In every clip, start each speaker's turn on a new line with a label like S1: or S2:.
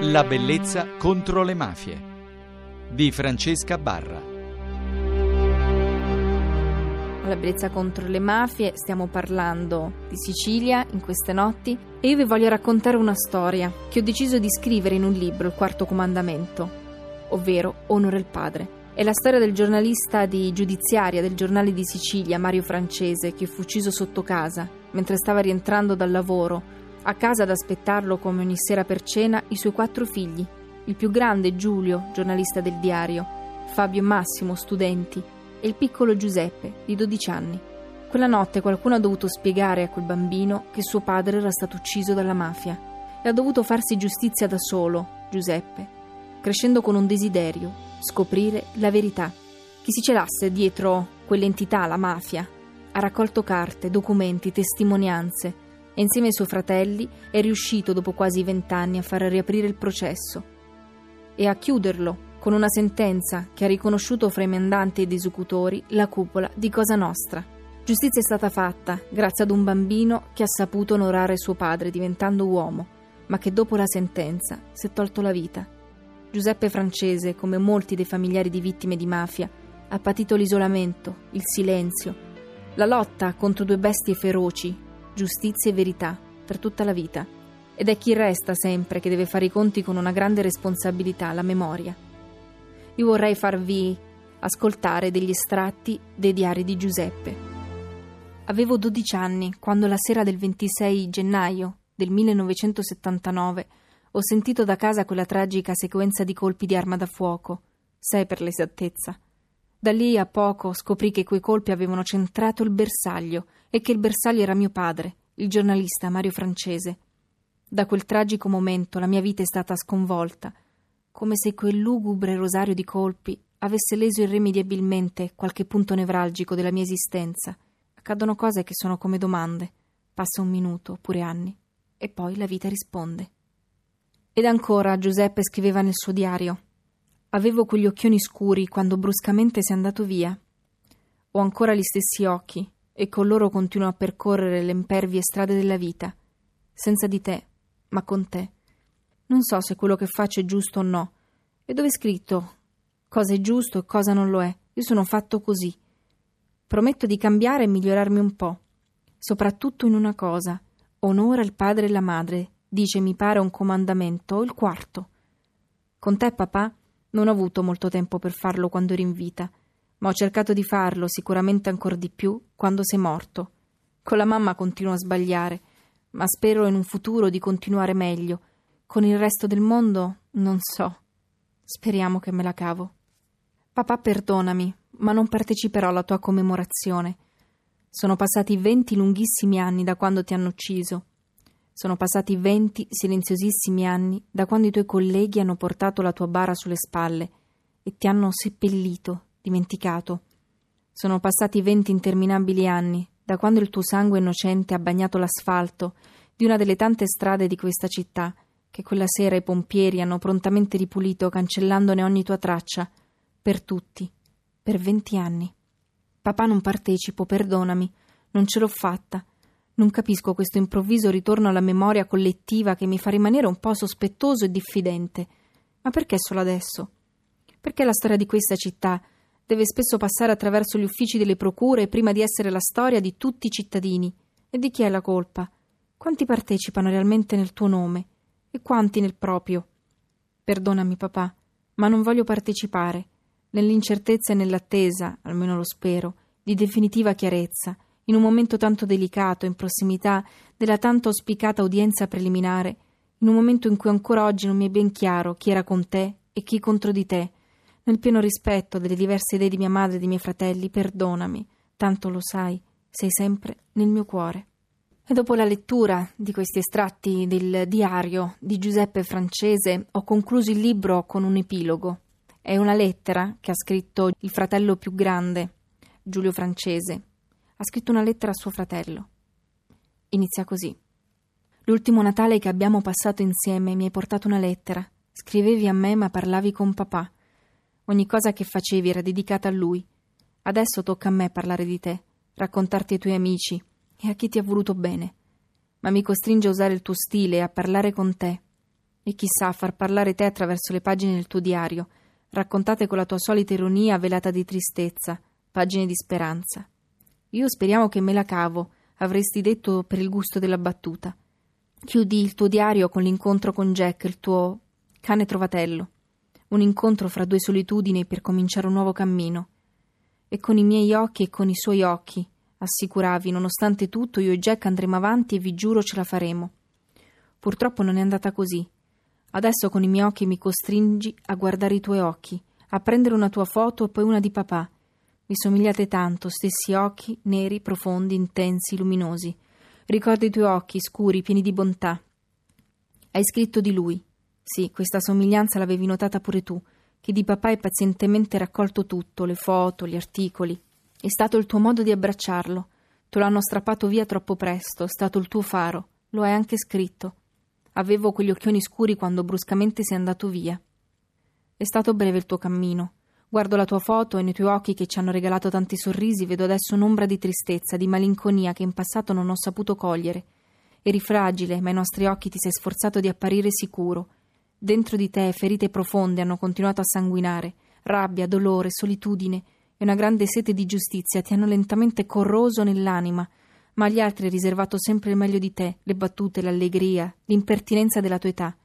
S1: La bellezza contro le mafie di Francesca Barra.
S2: La bellezza contro le mafie, stiamo parlando di Sicilia in queste notti e io vi voglio raccontare una storia che ho deciso di scrivere in un libro, il quarto comandamento, ovvero Onore il padre. È la storia del giornalista di giudiziaria del giornale di Sicilia, Mario Francese, che fu ucciso sotto casa mentre stava rientrando dal lavoro a casa ad aspettarlo come ogni sera per cena i suoi quattro figli, il più grande Giulio, giornalista del diario, Fabio e Massimo, studenti, e il piccolo Giuseppe, di 12 anni. Quella notte qualcuno ha dovuto spiegare a quel bambino che suo padre era stato ucciso dalla mafia e ha dovuto farsi giustizia da solo, Giuseppe, crescendo con un desiderio, scoprire la verità. Chi si celasse dietro quell'entità, la mafia, ha raccolto carte, documenti, testimonianze, e insieme ai suoi fratelli è riuscito dopo quasi vent'anni a far riaprire il processo e a chiuderlo con una sentenza che ha riconosciuto fra i mandanti ed esecutori la cupola di Cosa Nostra. Giustizia è stata fatta grazie ad un bambino che ha saputo onorare suo padre diventando uomo, ma che dopo la sentenza si è tolto la vita. Giuseppe Francese, come molti dei familiari di vittime di mafia, ha patito l'isolamento, il silenzio, la lotta contro due bestie feroci giustizia e verità per tutta la vita. Ed è chi resta sempre che deve fare i conti con una grande responsabilità, la memoria. Io vorrei farvi ascoltare degli estratti dei diari di Giuseppe. Avevo 12 anni quando la sera del 26 gennaio del 1979 ho sentito da casa quella tragica sequenza di colpi di arma da fuoco, sei per l'esattezza. Da lì a poco scoprì che quei colpi avevano centrato il bersaglio e che il bersaglio era mio padre, il giornalista Mario Francese. Da quel tragico momento la mia vita è stata sconvolta, come se quel lugubre rosario di colpi avesse leso irrimediabilmente qualche punto nevralgico della mia esistenza. Accadono cose che sono come domande. Passa un minuto, oppure anni, e poi la vita risponde. Ed ancora Giuseppe scriveva nel suo diario Avevo quegli occhioni scuri quando bruscamente sei andato via. Ho ancora gli stessi occhi e con loro continuo a percorrere le impervie strade della vita, senza di te, ma con te. Non so se quello che faccio è giusto o no. E dove è scritto cosa è giusto e cosa non lo è? Io sono fatto così. Prometto di cambiare e migliorarmi un po', soprattutto in una cosa. Onora il padre e la madre, dice mi pare un comandamento, il quarto. Con te, papà, non ho avuto molto tempo per farlo quando ero in vita, ma ho cercato di farlo sicuramente ancora di più quando sei morto. Con la mamma continuo a sbagliare, ma spero in un futuro di continuare meglio. Con il resto del mondo non so. Speriamo che me la cavo. Papà, perdonami, ma non parteciperò alla tua commemorazione. Sono passati venti lunghissimi anni da quando ti hanno ucciso sono passati venti silenziosissimi anni da quando i tuoi colleghi hanno portato la tua bara sulle spalle e ti hanno seppellito, dimenticato. Sono passati venti interminabili anni da quando il tuo sangue innocente ha bagnato l'asfalto di una delle tante strade di questa città che quella sera i pompieri hanno prontamente ripulito cancellandone ogni tua traccia, per tutti, per venti anni. Papà non partecipo, perdonami, non ce l'ho fatta non capisco questo improvviso ritorno alla memoria collettiva che mi fa rimanere un po' sospettoso e diffidente. Ma perché solo adesso? Perché la storia di questa città deve spesso passare attraverso gli uffici delle procure prima di essere la storia di tutti i cittadini? E di chi è la colpa? Quanti partecipano realmente nel tuo nome? E quanti nel proprio? Perdonami, papà, ma non voglio partecipare. Nell'incertezza e nell'attesa, almeno lo spero, di definitiva chiarezza in un momento tanto delicato, in prossimità della tanto auspicata udienza preliminare, in un momento in cui ancora oggi non mi è ben chiaro chi era con te e chi contro di te, nel pieno rispetto delle diverse idee di mia madre e dei miei fratelli, perdonami, tanto lo sai, sei sempre nel mio cuore. E dopo la lettura di questi estratti del diario di Giuseppe Francese ho concluso il libro con un epilogo. È una lettera che ha scritto il fratello più grande, Giulio Francese, ha scritto una lettera a suo fratello. Inizia così. L'ultimo Natale che abbiamo passato insieme mi hai portato una lettera. Scrivevi a me ma parlavi con papà. Ogni cosa che facevi era dedicata a lui. Adesso tocca a me parlare di te, raccontarti ai tuoi amici e a chi ti ha voluto bene. Ma mi costringe a usare il tuo stile e a parlare con te. e chissà far parlare te attraverso le pagine del tuo diario, raccontate con la tua solita ironia velata di tristezza, pagine di speranza. Io speriamo che me la cavo, avresti detto per il gusto della battuta. Chiudi il tuo diario con l'incontro con Jack, il tuo cane trovatello. Un incontro fra due solitudini per cominciare un nuovo cammino. E con i miei occhi e con i suoi occhi, assicuravi, nonostante tutto, io e Jack andremo avanti e vi giuro ce la faremo. Purtroppo non è andata così. Adesso con i miei occhi mi costringi a guardare i tuoi occhi, a prendere una tua foto e poi una di papà. Vi somigliate tanto, stessi occhi, neri, profondi, intensi, luminosi. Ricordo i tuoi occhi, scuri, pieni di bontà. Hai scritto di lui. Sì, questa somiglianza l'avevi notata pure tu, che di papà hai pazientemente raccolto tutto, le foto, gli articoli. È stato il tuo modo di abbracciarlo. Te lo hanno strappato via troppo presto, è stato il tuo faro. Lo hai anche scritto. Avevo quegli occhioni scuri quando bruscamente sei andato via. È stato breve il tuo cammino. Guardo la tua foto e nei tuoi occhi che ci hanno regalato tanti sorrisi vedo adesso un'ombra di tristezza, di malinconia che in passato non ho saputo cogliere. Eri fragile, ma ai nostri occhi ti sei sforzato di apparire sicuro. Dentro di te ferite profonde hanno continuato a sanguinare, rabbia, dolore, solitudine e una grande sete di giustizia ti hanno lentamente corroso nell'anima, ma agli altri hai riservato sempre il meglio di te, le battute, l'allegria, l'impertinenza della tua età.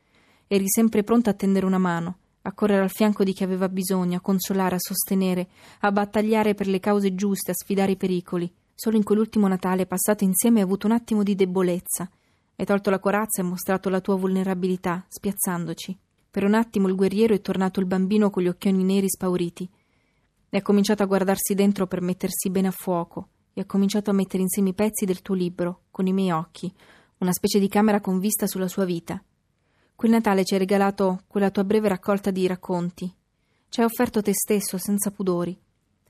S2: Eri sempre pronta a tendere una mano, a correre al fianco di chi aveva bisogno, a consolare, a sostenere, a battagliare per le cause giuste, a sfidare i pericoli. Solo in quell'ultimo Natale passato insieme hai avuto un attimo di debolezza. Hai tolto la corazza e mostrato la tua vulnerabilità, spiazzandoci. Per un attimo il guerriero è tornato il bambino con gli occhioni neri spauriti. E ha cominciato a guardarsi dentro per mettersi bene a fuoco. E ha cominciato a mettere insieme i pezzi del tuo libro, con i miei occhi, una specie di camera con vista sulla sua vita. Quel Natale ci hai regalato quella tua breve raccolta di racconti. Ci hai offerto te stesso senza pudori.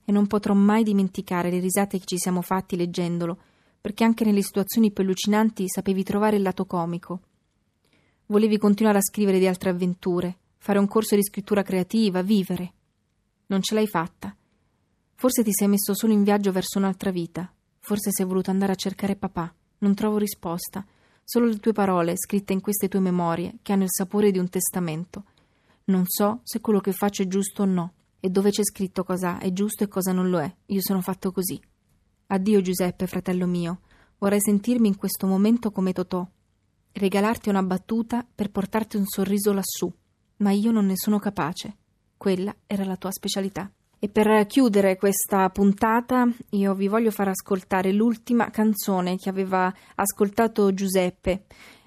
S2: E non potrò mai dimenticare le risate che ci siamo fatti leggendolo, perché anche nelle situazioni più allucinanti sapevi trovare il lato comico. Volevi continuare a scrivere di altre avventure, fare un corso di scrittura creativa, vivere. Non ce l'hai fatta. Forse ti sei messo solo in viaggio verso un'altra vita. Forse sei voluto andare a cercare papà. Non trovo risposta solo le tue parole scritte in queste tue memorie che hanno il sapore di un testamento. Non so se quello che faccio è giusto o no, e dove c'è scritto cosa è giusto e cosa non lo è. Io sono fatto così. Addio Giuseppe, fratello mio. Vorrei sentirmi in questo momento come Totò, regalarti una battuta per portarti un sorriso lassù, ma io non ne sono capace. Quella era la tua specialità. E per chiudere questa puntata io vi voglio far ascoltare l'ultima canzone che aveva ascoltato Giuseppe.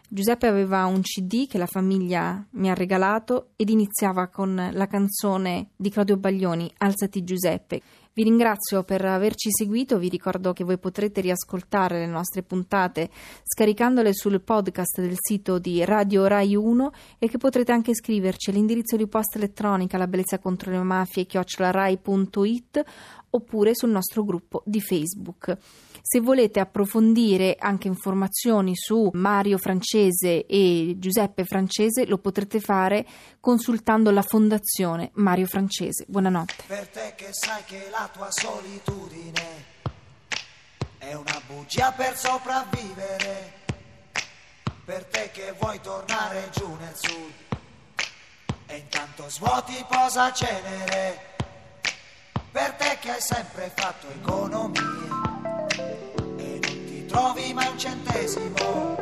S2: Giuseppe aveva un CD che la famiglia mi ha regalato ed iniziava con la canzone di Claudio Baglioni, Alzati Giuseppe. Vi ringrazio per averci seguito, vi ricordo che voi potrete riascoltare le nostre puntate scaricandole sul podcast del sito di Radio Rai 1 e che potrete anche scriverci all'indirizzo di posta elettronica la bellezza contro le mafie chiocciolarai.it oppure sul nostro gruppo di Facebook. Se volete approfondire anche informazioni su Mario Francese e Giuseppe Francese, lo potrete fare consultando la Fondazione Mario Francese. Buonanotte.
S3: Per te che sai che la tua solitudine è una bugia per sopravvivere, per te che vuoi tornare giù nel sud e intanto svuoti posa cenere, per te che hai sempre fatto economia trovi mai un centesimo.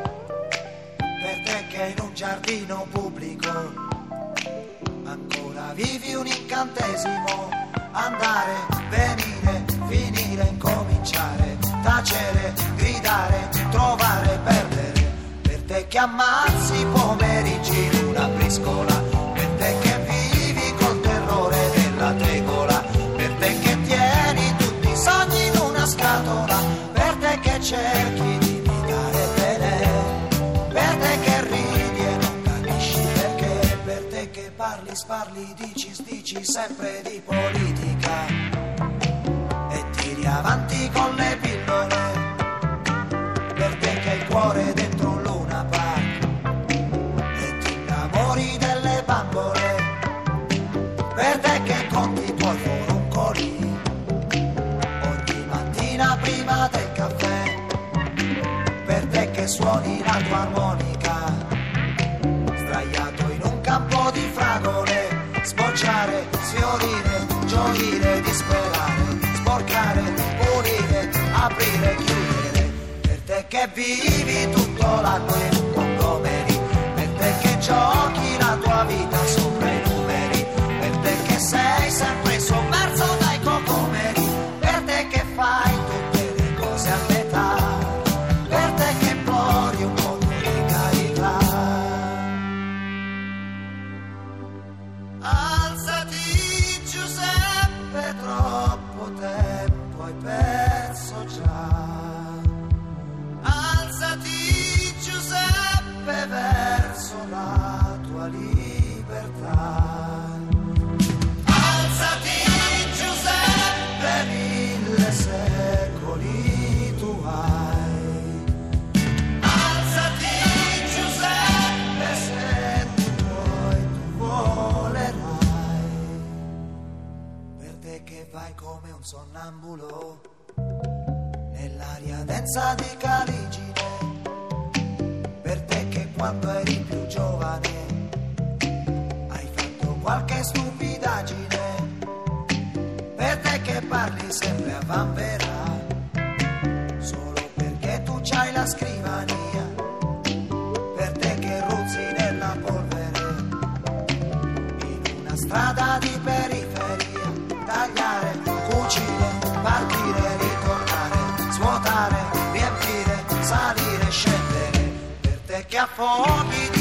S3: Per te che in un giardino pubblico ancora vivi un incantesimo. Andare, venire, finire, incominciare, tacere, gridare, trovare, perdere. Per te che ammazzi pomeriggi in una briscola sparli, dici, dici sempre di politica. E tiri avanti con le pillole, per te che il cuore morire, disperare, sporcare, pulire, aprire, chiudere. Per te che vivi tutto l'anno e tutto pomeri, per te che giochi. Stupidaggine. Per te che parli sempre a vanvera solo perché tu c'hai la scrivania, per te che ruzzi nella polvere, in una strada di periferia, tagliare, cucire, partire, ritornare, svuotare, riempire, salire, scendere, per te che affondi